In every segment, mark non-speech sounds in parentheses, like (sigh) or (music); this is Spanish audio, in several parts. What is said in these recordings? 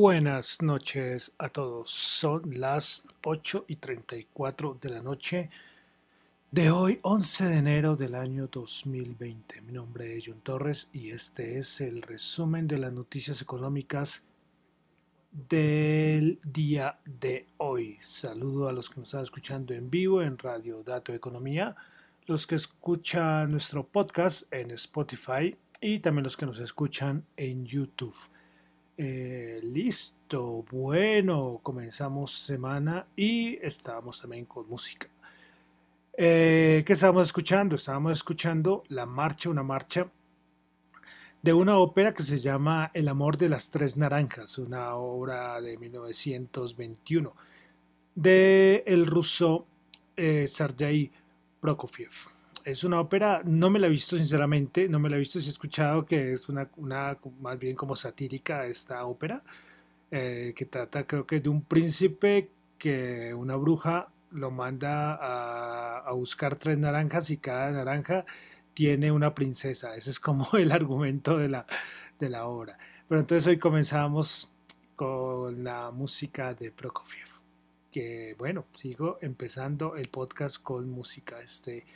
Buenas noches a todos. Son las 8 y 34 de la noche de hoy, 11 de enero del año 2020. Mi nombre es John Torres y este es el resumen de las noticias económicas del día de hoy. Saludo a los que nos están escuchando en vivo en Radio Dato Economía, los que escuchan nuestro podcast en Spotify y también los que nos escuchan en YouTube. Eh, listo, bueno, comenzamos semana y estábamos también con música. Eh, ¿Qué estábamos escuchando? Estábamos escuchando La Marcha, una marcha de una ópera que se llama El amor de las tres naranjas, una obra de 1921 de el ruso eh, Sergei Prokofiev es una ópera, no me la he visto sinceramente, no me la he visto, si he escuchado que es una, una más bien como satírica esta ópera, eh, que trata creo que de un príncipe que una bruja lo manda a, a, buscar tres naranjas y cada naranja tiene una princesa. Ese es como (laughs) el argumento de la, de la obra. Pero entonces hoy comenzamos con la música de Prokofiev. Que bueno, sigo empezando el podcast con música. Este,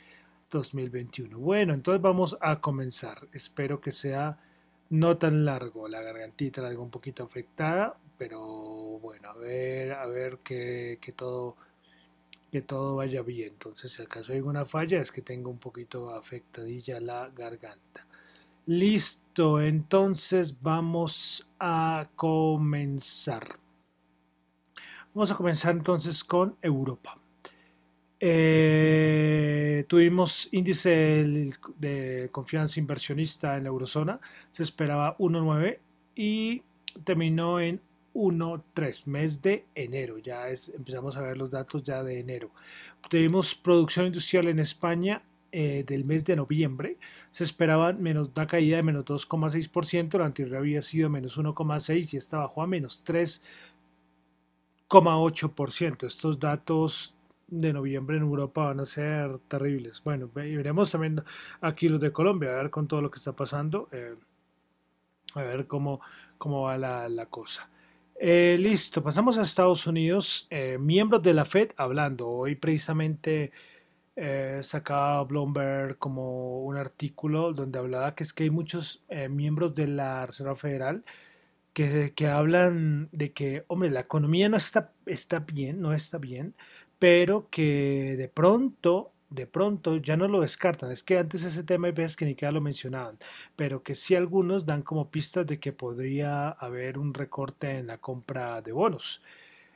2021. Bueno, entonces vamos a comenzar. Espero que sea no tan largo. La gargantita la tengo un poquito afectada, pero bueno, a ver, a ver que, que todo que todo vaya bien. Entonces, si acaso hay alguna falla, es que tengo un poquito afectadilla la garganta. Listo, entonces vamos a comenzar. Vamos a comenzar entonces con Europa. Eh, tuvimos índice de confianza inversionista en la eurozona, se esperaba 1,9 y terminó en 1,3, mes de enero, ya es, empezamos a ver los datos ya de enero. Tuvimos producción industrial en España eh, del mes de noviembre, se esperaba menos, una caída de menos 2,6%, la anterior había sido menos 1,6% y esta bajó a menos 3,8%. Estos datos de noviembre en Europa van a ser terribles. Bueno, veremos también aquí los de Colombia, a ver con todo lo que está pasando, eh, a ver cómo, cómo va la, cosa. Eh, listo, pasamos a Estados Unidos. Eh, miembros de la Fed hablando. Hoy precisamente sacaba Bloomberg como un artículo donde hablaba que es que hay muchos miembros de la Reserva Federal que, que, hablan de que, hombre, la economía no está, está bien, no está bien, pero que de pronto, de pronto ya no lo descartan. Es que antes ese tema hay veces que ni siquiera lo mencionaban, pero que sí algunos dan como pistas de que podría haber un recorte en la compra de bonos.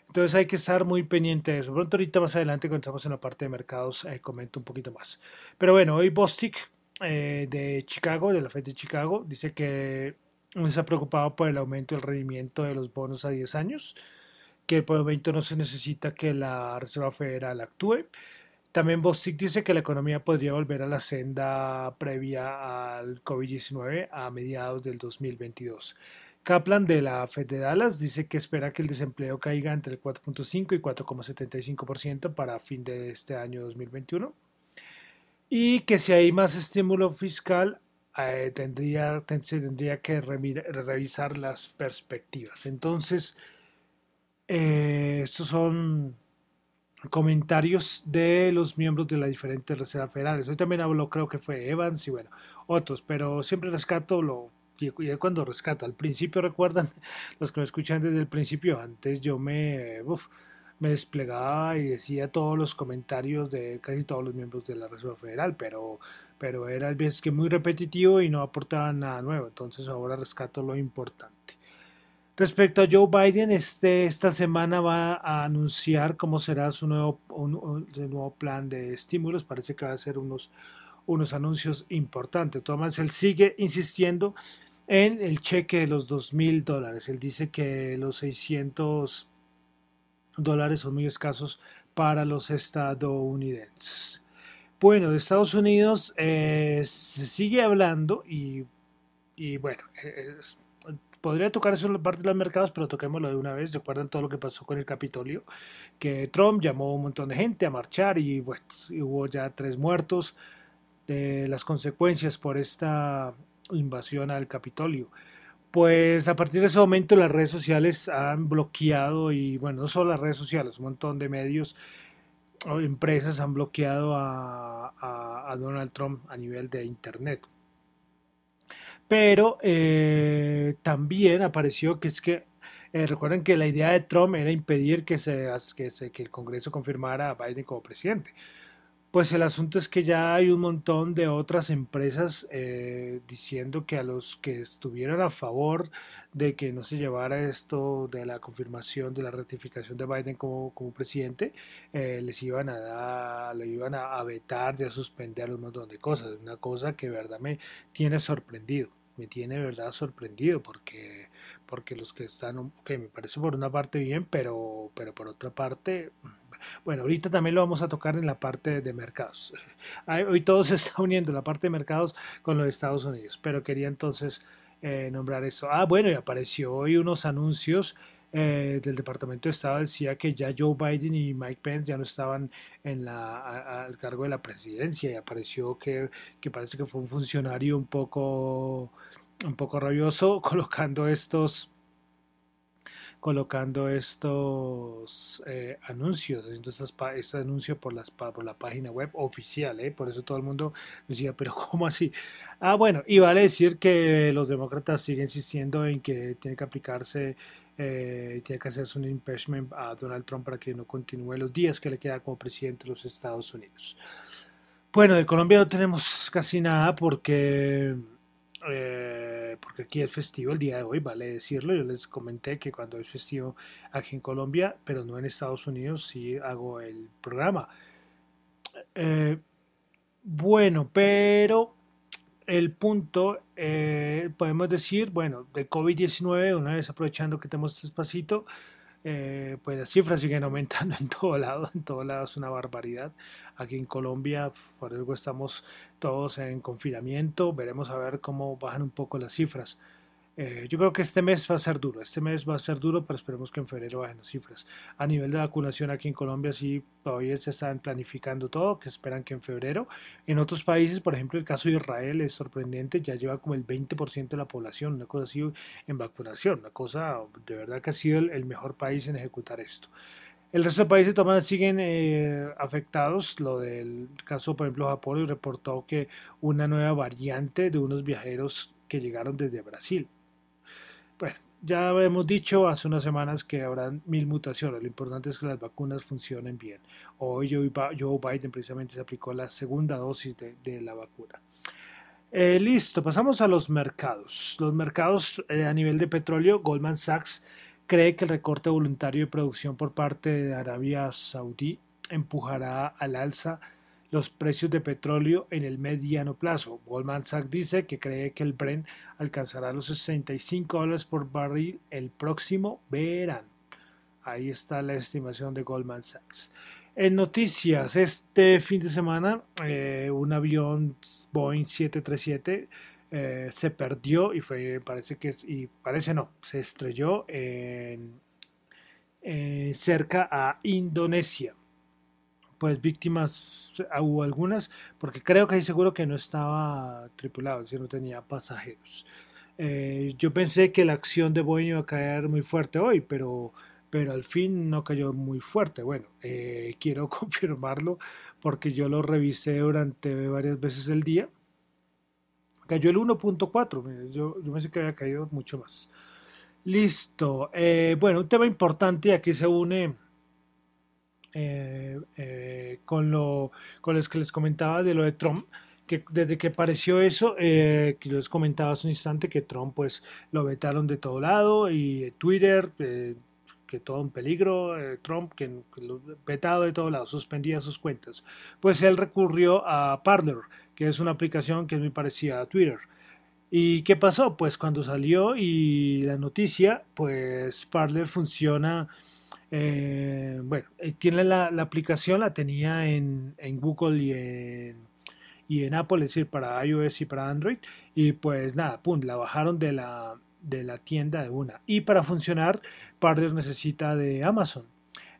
Entonces hay que estar muy pendiente de eso. Pronto ahorita más adelante cuando entramos en la parte de mercados eh, comento un poquito más. Pero bueno, hoy Bostic eh, de Chicago, de la Fed de Chicago, dice que no está preocupado por el aumento del rendimiento de los bonos a 10 años que por el momento no se necesita que la Reserva Federal actúe. También Bostic dice que la economía podría volver a la senda previa al COVID-19 a mediados del 2022. Kaplan de la Fed de Dallas dice que espera que el desempleo caiga entre el 4.5 y 4,75% para fin de este año 2021 y que si hay más estímulo fiscal eh, tendría, se tendría que revisar las perspectivas. Entonces, eh, estos son comentarios de los miembros de las diferentes reservas federales. Hoy también habló, creo que fue Evans y bueno, otros, pero siempre rescato lo y cuando rescato. Al principio, recuerdan, (laughs) los que me escuchan desde el principio, antes yo me, me desplegaba y decía todos los comentarios de casi todos los miembros de la Reserva Federal, pero, pero era a veces que muy repetitivo y no aportaba nada nuevo. Entonces ahora rescato lo importante. Respecto a Joe Biden, este, esta semana va a anunciar cómo será su nuevo, plan de estímulos. Parece que va a hacer unos, unos anuncios importantes. Tomás, él sigue insistiendo en el cheque de los dos mil dólares. Él dice que los 600 dólares son muy escasos para los estadounidenses. Bueno, de Estados Unidos eh, se sigue hablando y, y bueno, podría tocar eso en la parte de los mercados, pero toquémoslo de una vez. Recuerdan todo lo que pasó con el Capitolio, que Trump llamó a un montón de gente a marchar y, hubo ya tres muertos de las consecuencias por esta invasión al Capitolio. Pues a partir de ese momento las redes sociales han bloqueado y bueno, no solo las redes sociales, un montón de medios o empresas han bloqueado a, a, Donald Trump a nivel de Internet. Pero eh, también apareció que es que eh, recuerden que la idea de Trump era impedir que, se, que, se, que el Congreso confirmara a Biden como presidente. Pues el asunto es que ya hay un montón de otras empresas eh, diciendo que a los que estuvieran a favor de que no se llevara esto de la confirmación de la ratificación de Biden como, como presidente, eh, les iban a dar, le iban a, vetar, a suspender un montón de cosas. Una cosa que verdad me tiene sorprendido, me tiene verdad sorprendido porque, porque los que están, que me parece por una parte bien, pero, pero por otra parte bueno, ahorita también lo vamos a tocar en la parte de mercados. (laughs) Hoy todo se está uniendo, la parte de mercados con los Estados Unidos, pero quería entonces eh, nombrar eso. Ah, bueno, y apareció hoy unos anuncios eh, del Departamento de Estado, decía que ya Joe Biden y Mike Pence ya no estaban en la, al cargo de la presidencia y apareció que, parece que fue un funcionario un poco, un poco rabioso (laughs) colocando estos colocando estos eh, anuncios, haciendo este anuncio por, las, por la página web oficial, ¿eh? por eso todo el mundo decía, pero (laughs) ¿cómo así? Ah, bueno, y vale decir que los demócratas siguen insistiendo en que tiene que aplicarse, eh, tiene que hacerse un impeachment a Donald Trump para que no continúe los días que le queda como presidente de los Estados Unidos. Bueno, de Colombia no tenemos casi nada porque... Eh, porque aquí es festivo el día de hoy, vale decirlo. Yo les comenté que cuando es festivo aquí en Colombia, pero no en Estados Unidos, sí hago el programa. Eh, bueno, pero el punto, eh, podemos decir, bueno, de COVID-19, una vez aprovechando que tenemos este espacito, eh, pues las cifras siguen (laughs) aumentando en todo lado, en todo lado es una barbaridad. Aquí en Colombia, por eso estamos todos en confinamiento, veremos a ver cómo bajan un poco las cifras. Eh, yo creo que este mes va a ser duro, este mes va a ser duro, pero esperemos que en febrero bajen las cifras. A nivel de vacunación aquí en Colombia sí todavía se están planificando todo, que esperan que en febrero. En otros países, por ejemplo el caso de Israel es sorprendente, ya lleva como el 20% de la población, una cosa así en vacunación, una cosa de verdad que ha sido el, mejor país en ejecutar esto. El resto de países todavía siguen eh, afectados. Lo del caso, por ejemplo, Japón reportó que una nueva variante de unos viajeros que llegaron desde Brasil ya hemos dicho hace unas semanas que habrán mil mutaciones. Lo importante es que las vacunas funcionen bien. Hoy Joe Biden precisamente se aplicó la segunda dosis de, la vacuna. Eh, listo, pasamos a los mercados. Los mercados eh, a nivel de petróleo, Goldman Sachs cree que el recorte voluntario de producción por parte de Arabia Saudí empujará al alza los precios de petróleo en el mediano plazo. Goldman Sachs dice que cree que el Brent alcanzará los 65 dólares por barril el próximo verano. Ahí está la estimación de Goldman Sachs. En noticias, este fin de semana eh, un avión Boeing 737 eh, se perdió y fue, parece que y parece no, se estrelló en, eh, cerca a Indonesia pues víctimas hubo algunas, porque creo que ahí seguro que no estaba tripulado, decir, no tenía pasajeros. Eh, yo pensé que la acción de Boeing iba a caer muy fuerte hoy, pero, pero al fin no cayó muy fuerte. Bueno, eh, (laughs) quiero (laughs) confirmarlo porque yo lo revisé durante varias veces el día. Cayó el 1.4, yo, yo pensé que había caído mucho más. Listo. Eh, bueno, un tema importante, aquí se une eh, eh, con, lo, con los que les comentaba de lo de Trump, que desde que apareció eso, eh, que les comentaba hace un instante que Trump pues lo vetaron de todo lado y Twitter, que todo un peligro, Trump que, lo vetado de todo lado, suspendía sus cuentas. Pues él recurrió a Parler, que es una aplicación que es muy parecida a Twitter. ¿Y qué pasó? Pues cuando salió y la noticia, pues Parler funciona eh, bueno, eh, tiene la, aplicación, la tenía en, Google y en, y en Apple, es decir, para iOS y para Android. Y pues nada, pum, la bajaron de la, de la tienda de una. Y para funcionar, Parler necesita de Amazon.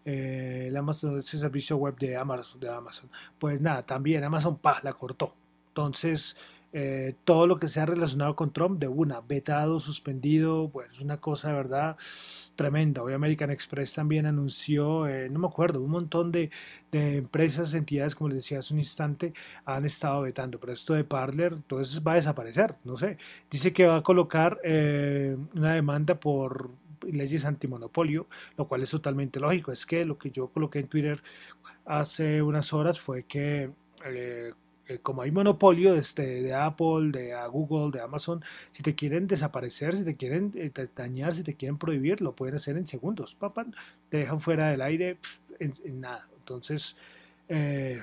Eh, el Amazon, ese servicio web de Amazon, de Amazon. Pues nada, también Amazon pa, la cortó. Entonces, eh, todo lo que sea relacionado con Trump de una, vetado, suspendido, bueno, es una cosa de verdad tremenda. Hoy American Express también anunció, eh, no me acuerdo, un montón de, empresas, entidades, como les decía hace un instante, han estado vetando, pero esto de Parler, entonces va a desaparecer, no sé. Dice que va a colocar eh, una demanda por leyes antimonopolio, lo cual es totalmente lógico. Es que lo que yo coloqué en Twitter hace unas horas fue que eh, como hay monopolio este, de Apple, de Google, de Amazon, si te quieren desaparecer, si te quieren eh, dañar, si te quieren prohibir, lo pueden hacer en segundos. Papá, te dejan fuera del aire en, nada. Entonces, eh,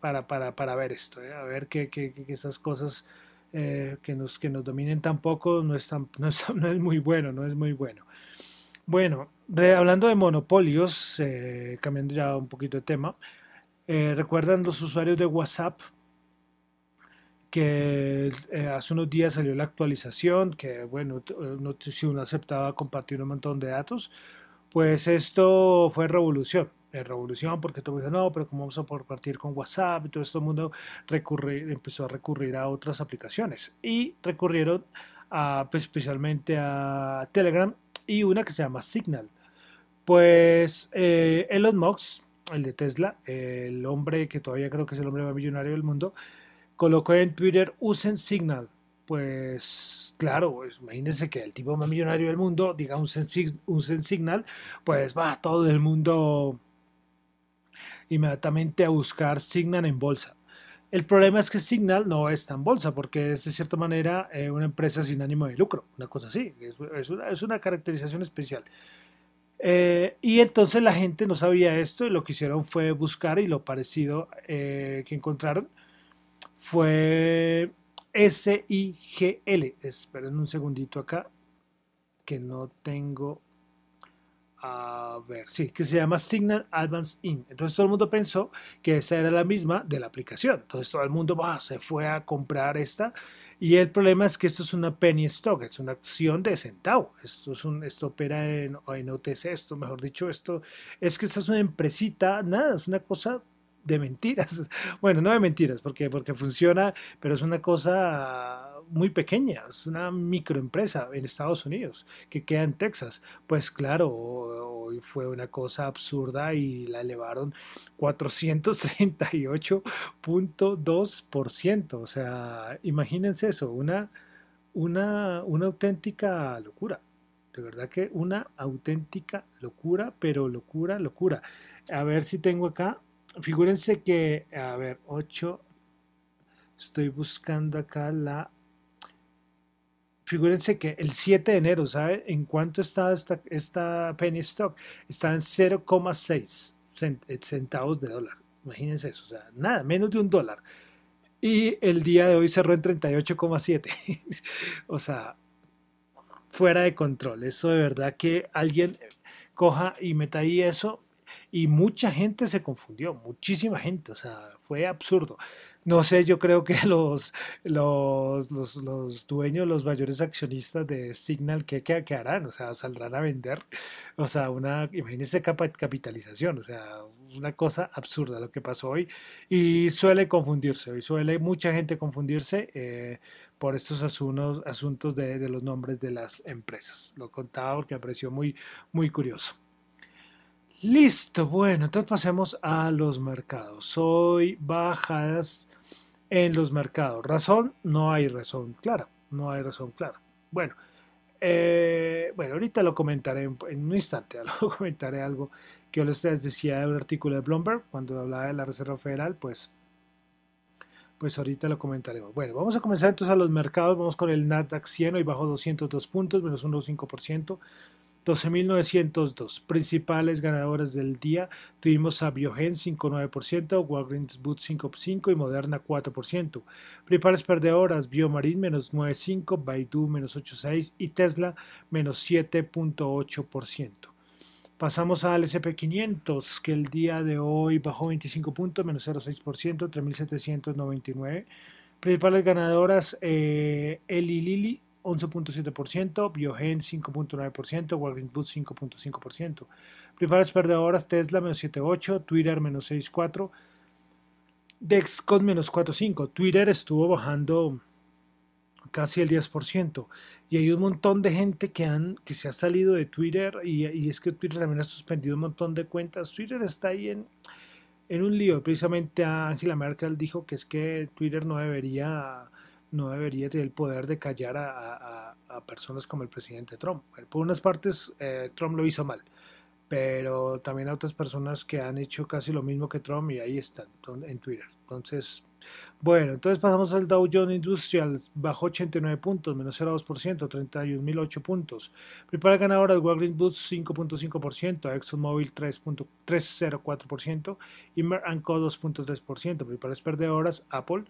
para, para, para, ver esto, a ver que, que, que esas cosas que, nos, que nos dominen tampoco no es, (laughs) no, es, no es muy bueno, no es muy bueno. Bueno, hablando de monopolios, cambiando ya un poquito de tema, eh, recuerdan los usuarios de WhatsApp que eh, hace unos días salió la actualización, que bueno, no, si uno aceptaba compartir un montón de datos, pues esto fue revolución. Eh, revolución porque todo dijo, no, pero ¿cómo vamos a compartir con WhatsApp? Y todo este mundo empezó a recurrir a otras aplicaciones y recurrieron a, pues, especialmente a Telegram y una que se llama Signal. Pues Elon Musk el de Tesla, el hombre que todavía creo que es el hombre más millonario del mundo, colocó en Twitter usen Signal. Pues claro, pues, imagínense que el tipo más millonario del mundo diga usen, usen Signal, pues va todo el mundo inmediatamente a buscar Signal en bolsa. El problema es que Signal no está en bolsa porque es de cierta manera eh, una empresa sin ánimo de lucro, una cosa así, es, una, es una caracterización especial. Eh, y entonces la gente no sabía esto y lo que hicieron fue buscar y lo parecido eh, que encontraron fue SIGL. Esperen un segundito acá que no tengo. A ver, sí, que se llama Signal Advance In. Entonces todo el mundo pensó que esa era la misma de la aplicación. Entonces todo el mundo se fue a comprar esta y el problema es que esto es una penny stock, es una acción de centavo. Esto, es un, esto opera en, en OTC, esto, mejor dicho, esto es que esta es una empresita, nada, es una cosa de mentiras. (laughs) Bueno, no de mentiras, porque, porque funciona, pero es una cosa muy pequeña, es una microempresa en Estados Unidos que queda en Texas. Pues claro, hoy fue una cosa absurda y la elevaron 438.2%. O sea, imagínense eso, una, una, una auténtica locura. De verdad que una auténtica locura, pero locura, locura. A ver si tengo acá. Figúrense que, a ver, 8. Estoy buscando acá la figúrense que el 7 de enero, ¿sabe en cuánto está esta, penny stock? Está en 0,6 eh, centavos de dólar. Imagínense eso, o sea, nada, menos de un dólar. Y el día de hoy cerró en 38,7. (laughs) o sea, fuera de control. Eso de verdad que alguien coja y meta ahí eso. Y mucha gente se confundió, muchísima gente, o sea, fue absurdo no sé, yo creo que (laughs) los, los, los, dueños, los mayores accionistas de Signal, ¿qué, qué, harán? O sea, saldrán a vender. O sea, una, imagínense capitalización, o sea, una cosa absurda lo que pasó hoy. Y suele confundirse, hoy suele mucha gente confundirse eh, por estos asuntos, asuntos de, de, los nombres de las empresas. Lo contaba porque me pareció muy, muy curioso. Listo, bueno, entonces pasemos a los mercados. Hoy bajadas en los mercados. Razón, no hay razón clara, no hay razón clara. Bueno, eh, bueno, ahorita lo comentaré en, un instante, (laughs) lo comentaré algo que yo les decía de un artículo de Bloomberg cuando hablaba de la Reserva Federal, pues, pues ahorita lo comentaremos. Bueno, vamos a comenzar entonces a los mercados, vamos con el Nasdaq 100, hoy bajo 202 puntos, menos 1,5%. 12.902 principales ganadoras del día. Tuvimos a Biogen 5.9%, Walgreens Boots 5.5% y Moderna 4%. Principales perdedoras, Biomarin menos 9.5%, Baidu menos 8.6% y Tesla menos 7.8%. Pasamos al SP500, que el día de hoy bajó 25 puntos, menos 0,6%, 3.799. Principales ganadoras, eh, Eli Lilly 11.7%, Biogen 5.9%, Walgreens Boots 5.5%. Principales perdedoras Tesla menos 7.8%, Twitter menos 6.4%, DEX con menos 4.5. Twitter estuvo bajando casi el 10%. Y hay un montón de gente que, han, que se ha salido de Twitter y, y es que Twitter también ha suspendido un montón de cuentas. Twitter está ahí en, en un lío. Precisamente Angela Merkel dijo que es que Twitter no debería, no debería tener el poder de callar a, a, personas como el presidente Trump. Por unas partes, eh, Trump lo hizo mal, pero también hay otras personas que han hecho casi lo mismo que Trump y ahí están en Twitter. Entonces, bueno, entonces pasamos al Dow Jones Industrial, bajó 89 puntos, menos 0,2%, 31.008 puntos. Prepara ganadora el Walgreens Boots 5.5%, ExxonMobil 3.304% y Merck Co 2.3%. Principales perdedoras, Apple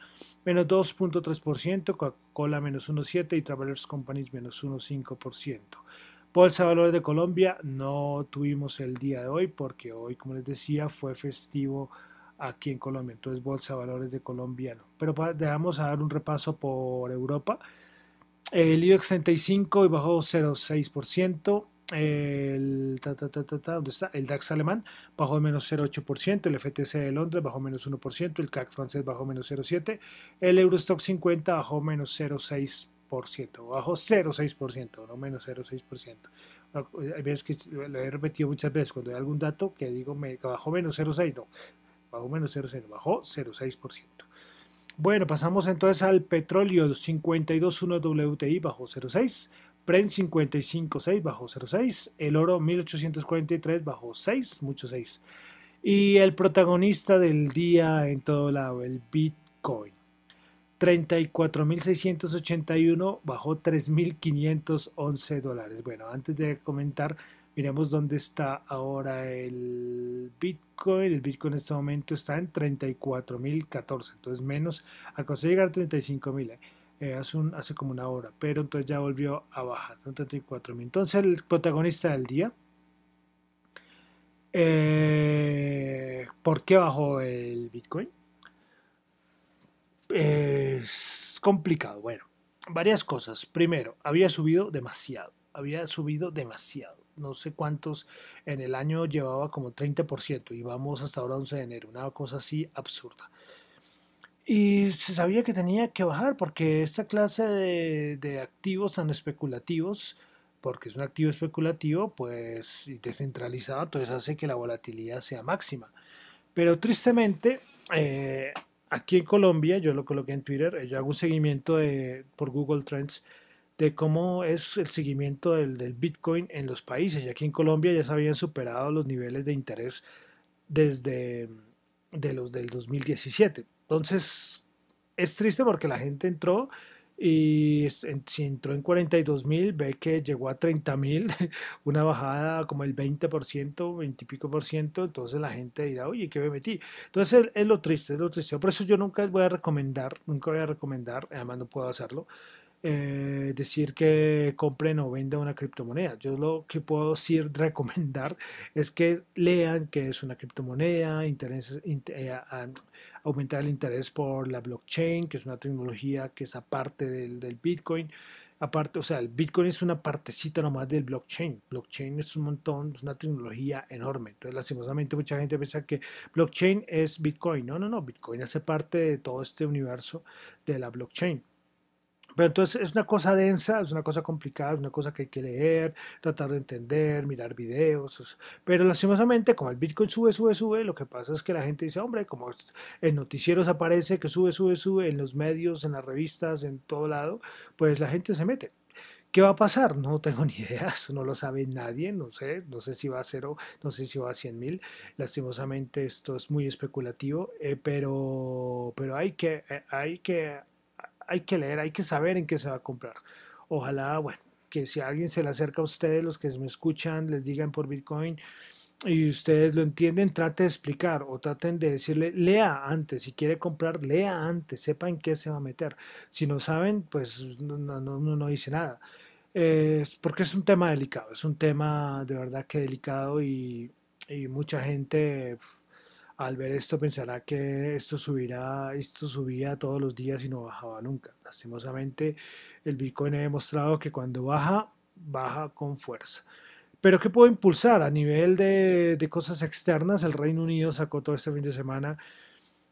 menos 2.3%, Coca-Cola menos 1.7% y Travelers Companies menos 1.5%. Bolsa de Valores de Colombia no tuvimos el día de hoy porque hoy, como les decía, fue festivo aquí en Colombia. Entonces, Bolsa de Valores de Colombiano. Pero vamos a dar un repaso por Europa. El IBEX 35 y bajó 0,6%. El, el DAX alemán bajó menos 0,8%, el FTC de Londres bajó menos 1%, el CAC francés bajó menos 0,7%, el Eurostock 50 bajó menos 0,6%, bajó 0,6%, no menos 0,6%. Hay veces que lo he repetido muchas veces, cuando hay algún dato que digo me bajó menos 0,6, no, bajó menos 0,0, bajó 0,6%. Bueno, pasamos entonces al petróleo 52.1 WTI bajó 0,6, Brent 55.6 bajó 0,6, el oro 1843 bajó 6, mucho 6. Y el protagonista del día en todo lado, el Bitcoin. 34.681 bajó 3.511 dólares. Bueno, antes de comentar Miremos dónde está ahora el Bitcoin. El Bitcoin en este momento está en 34.014, entonces menos, alcanzó a llegar a 35.000 eh, eh, hace, hace como una hora, pero entonces ya volvió a bajar, son 34.000. Entonces el protagonista del día, eh, ¿por qué bajó el Bitcoin? Es complicado, bueno, varias cosas. Primero, había subido demasiado, había subido demasiado no sé cuántos, en el año llevaba como 30% y vamos hasta ahora 11 de enero, una cosa así absurda. Y se sabía que tenía que bajar porque esta clase de, activos tan especulativos, porque es un activo especulativo, pues descentralizado, entonces hace que la volatilidad sea máxima. Pero tristemente, eh, aquí en Colombia, yo lo coloqué en Twitter, yo hago un seguimiento de, por Google Trends de cómo es el seguimiento del, Bitcoin en los países. Y aquí en Colombia ya se habían superado los niveles de interés desde de los del 2017. Entonces, es triste porque la gente entró y si entró en 42 mil, ve que llegó a 30 mil, (laughs) una bajada como el 20%, 20 y pico por ciento, entonces la gente dirá, oye, ¿qué me metí? Entonces es lo triste, es lo triste. Por eso yo nunca voy a recomendar, nunca voy a recomendar, además no puedo hacerlo, eh, decir que compren o vendan una criptomoneda. Yo lo que puedo decir, (laughs) recomendar, es que lean que es una criptomoneda, eh, aumentar el interés por la blockchain, que es una tecnología que es aparte del, del Bitcoin. Aparte, o sea, el Bitcoin es una partecita nomás del blockchain. Blockchain es un montón, es una tecnología enorme. Entonces, lastimosamente, mucha gente piensa que blockchain es Bitcoin. No, no, no. Bitcoin hace parte de todo este universo de la blockchain. Pero entonces es una cosa densa, es una cosa complicada, es una cosa que hay que leer, tratar de entender, mirar videos. Pero lastimosamente, como el Bitcoin sube, sube, sube, lo que pasa es que la gente dice, hombre, como en noticieros aparece que sube, sube, sube, en los medios, en las revistas, en todo lado, pues la gente se mete. ¿Qué va a pasar? No tengo (laughs) ni idea, eso no lo sabe nadie, no sé, no sé si va a cero, no sé si va a 100 mil, lastimosamente esto es muy especulativo, eh, pero, pero hay, que, eh, hay que hay que leer, hay que saber en qué se va a comprar. Ojalá, bueno, que si alguien se le acerca a ustedes, los que me escuchan, les digan por Bitcoin y ustedes lo entienden, trate de explicar o traten de decirle, lea antes, si quiere comprar, lea antes, sepa en qué se va a meter. Si no saben, pues no, dice nada. porque es un tema delicado, es un tema de verdad que delicado y mucha gente al ver esto pensará que esto subirá, esto subía todos los días y no bajaba nunca. Lastimosamente, el Bitcoin ha demostrado que cuando baja, baja con fuerza. Pero ¿qué puede impulsar? A nivel de, cosas externas, el Reino Unido sacó todo este fin de semana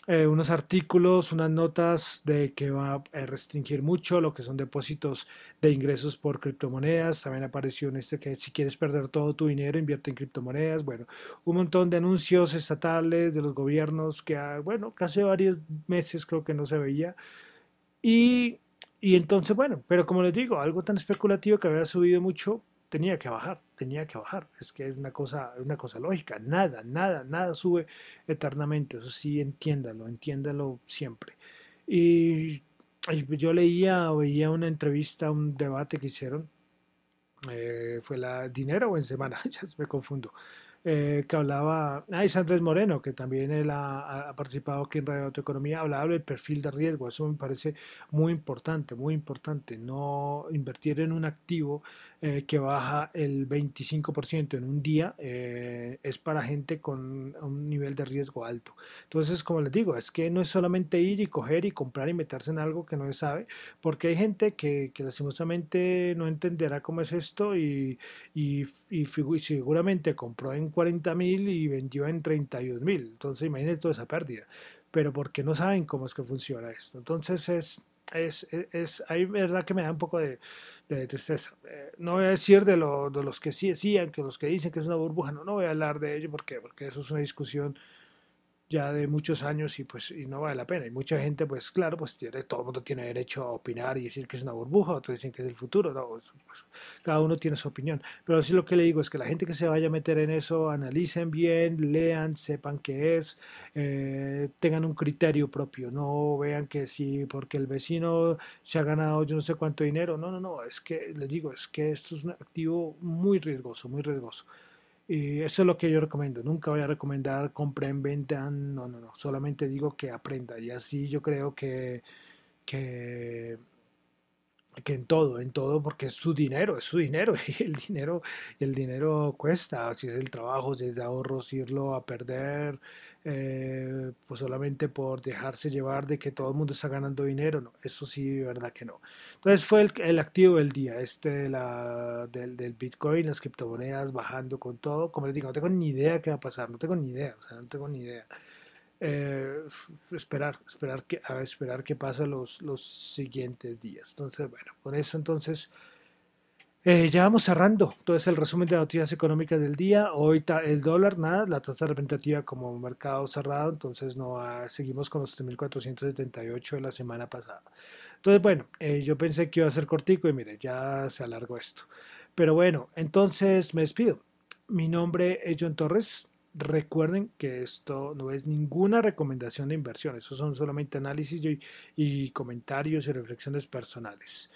eh, unos artículos, unas notas de que va a restringir mucho lo que son depósitos de ingresos por criptomonedas. También apareció en este que si quieres perder todo tu dinero, invierte en criptomonedas. Bueno, un montón de anuncios estatales de los gobiernos que, ah, bueno, casi varios meses creo que no se veía. Y, y entonces, bueno, pero como les digo, algo tan especulativo que había subido mucho, tenía que bajar, tenía que bajar. Es que es una cosa, una cosa lógica. Nada, nada, nada sube eternamente. Eso sí, entiéndalo, entiéndalo siempre. Y, yo leía veía una entrevista, un debate que hicieron. Eh, fue la dinero o en semana, (laughs) ya me confundo. Eh, que hablaba, ah, es Andrés Moreno, que también él ha, participado aquí en Radio Economía, hablaba del perfil de riesgo, eso me parece muy importante, muy importante, no invertir en un activo eh, que baja el 25% en un día eh, es para gente con un nivel de riesgo alto. Entonces, como les digo, es que no es solamente ir y coger y comprar y meterse en algo que no se sabe, porque hay gente que, que lastimosamente no entenderá cómo es esto y, y, y, seguramente compró en 40 mil y vendió en 32 mil. Entonces, imagínense toda esa pérdida. Pero porque no saben cómo es que funciona esto. Entonces, es es, es, es, ahí verdad que me da un poco de, tristeza. Eh, no voy a decir de, lo, de, los que sí decían, que los que dicen que es una burbuja, no, no voy a hablar de ello porque, porque eso es una discusión ya de muchos años y pues y no vale la pena. Y mucha gente, pues claro, pues tiene, todo el mundo tiene derecho a opinar y decir que es una burbuja, otros dicen que es el futuro, no, pues, cada uno tiene su opinión. Pero sí lo que le digo es que la gente que se vaya a meter en eso, analicen bien, lean, sepan qué es, eh, tengan un criterio propio, no vean que si porque el vecino se ha ganado yo no sé cuánto dinero, no, no, no, es que les digo, es que esto es un activo muy riesgoso, muy riesgoso. Y eso es lo que yo recomiendo. Nunca voy a recomendar compren, vendan. No, no, no. Solamente digo que aprenda. Y así yo creo que, que, que en todo, en todo, porque es su dinero, es su dinero. (laughs) Y el dinero, el dinero cuesta. Si es el trabajo, si es de ahorros, irlo a perder eh, pues solamente por dejarse llevar de que todo el mundo está ganando dinero, no, eso sí, verdad que no. Entonces fue el, activo del día, este la, del, del, Bitcoin, las criptomonedas bajando con todo, como les digo, no tengo ni idea qué va a pasar, no tengo ni idea, o sea, no tengo ni idea. Eh, esperar, esperar que, a esperar qué pasa los, los siguientes días. Entonces, bueno, con eso entonces eh, ya vamos cerrando. Entonces, el resumen de noticias económicas del día. Hoy el dólar, nada, la tasa representativa como mercado cerrado. Entonces, no seguimos con los 3.478 de la semana pasada. Entonces, bueno, eh, yo pensé que iba a ser cortico y mire, ya se alargó esto. Pero bueno, entonces me despido. Mi nombre es John Torres. Recuerden que esto no es ninguna recomendación de inversión, eso son solamente análisis y, y comentarios y reflexiones personales.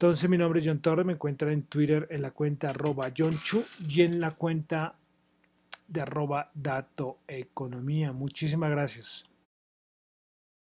Entonces mi nombre es John Torre, me encuentran en Twitter en la cuenta arroba John Chu y en la cuenta de arroba Dato Economía. Muchísimas gracias.